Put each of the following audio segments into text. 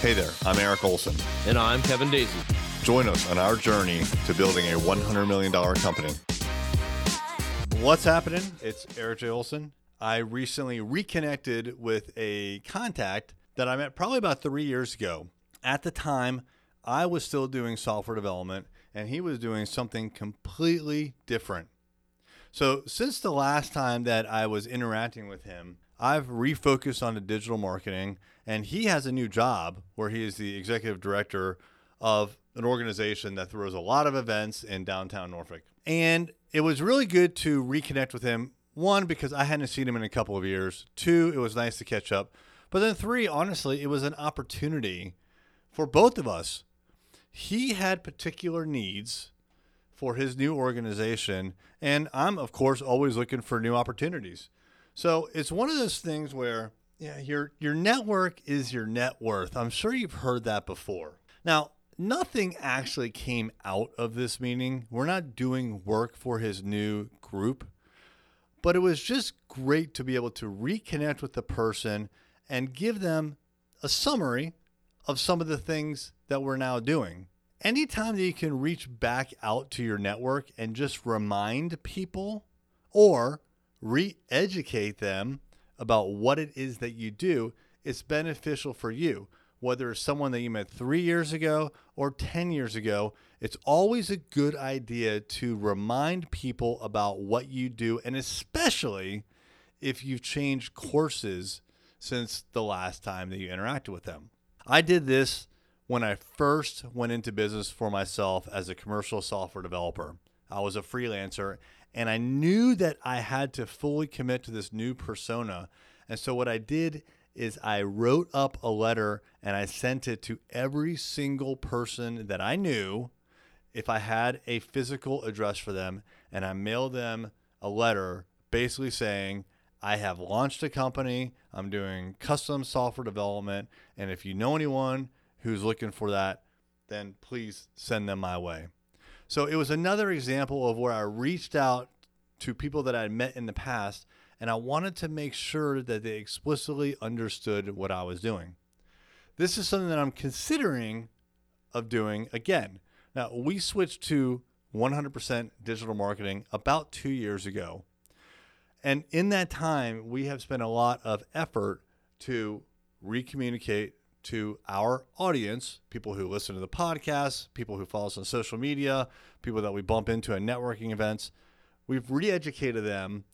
Hey there, I'm Eric Olson. And I'm Kevin Daisy. Join us on our journey to building a $100 million company. What's happening? It's Eric J. Olson. I recently reconnected with a contact that I met probably about three years ago. At the time, I was still doing software development and he was doing something completely different. So, since the last time that I was interacting with him, I've refocused on the digital marketing, and he has a new job where he is the executive director of an organization that throws a lot of events in downtown Norfolk. And it was really good to reconnect with him. One, because I hadn't seen him in a couple of years. Two, it was nice to catch up. But then three, honestly, it was an opportunity for both of us. He had particular needs for his new organization. And I'm, of course, always looking for new opportunities. So it's one of those things where, yeah, your, your network is your net worth. I'm sure you've heard that before. Now, nothing actually came out of this meeting. We're not doing work for his new group, but it was just great to be able to reconnect with the person and give them a summary of some of the things that we're now doing anytime that you can reach back out to your network and just remind people or re educate them about what it is that you do, it's beneficial for you. Whether it's someone that you met three years ago or 10 years ago, it's always a good idea to remind people about what you do, and especially if you've changed courses since the last time that you interacted with them. I did this when I first went into business for myself as a commercial software developer. I was a freelancer and I knew that I had to fully commit to this new persona. And so what I did is I wrote up a letter and I sent it to every single person that I knew if I had a physical address for them and I mailed them a letter basically saying, I have launched a company. I'm doing custom software development. And if you know anyone who's looking for that, then please send them my way. So it was another example of where I reached out to people that I had met in the past and I wanted to make sure that they explicitly understood what I was doing. This is something that I'm considering of doing again. Now, we switched to 100% digital marketing about 2 years ago. And in that time, we have spent a lot of effort to recommunicate to our audience, people who listen to the podcast, people who follow us on social media, people that we bump into at networking events. We've re educated them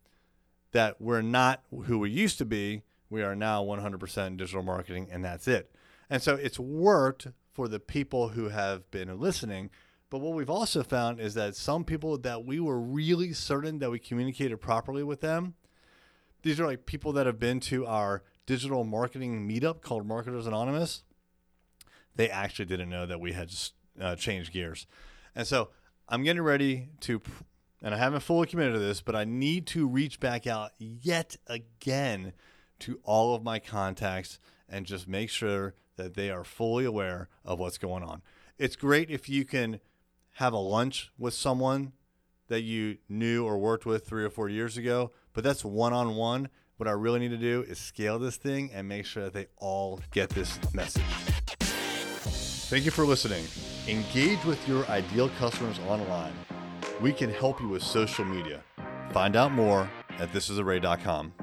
that we're not who we used to be. We are now 100% digital marketing, and that's it. And so it's worked for the people who have been listening. But what we've also found is that some people that we were really certain that we communicated properly with them, these are like people that have been to our digital marketing meetup called Marketers Anonymous, they actually didn't know that we had uh, changed gears. And so I'm getting ready to, and I haven't fully committed to this, but I need to reach back out yet again to all of my contacts and just make sure that they are fully aware of what's going on. It's great if you can have a lunch with someone that you knew or worked with three or four years ago, but that's one on one. What I really need to do is scale this thing and make sure that they all get this message. Thank you for listening. Engage with your ideal customers online. We can help you with social media. Find out more at thisisarray.com.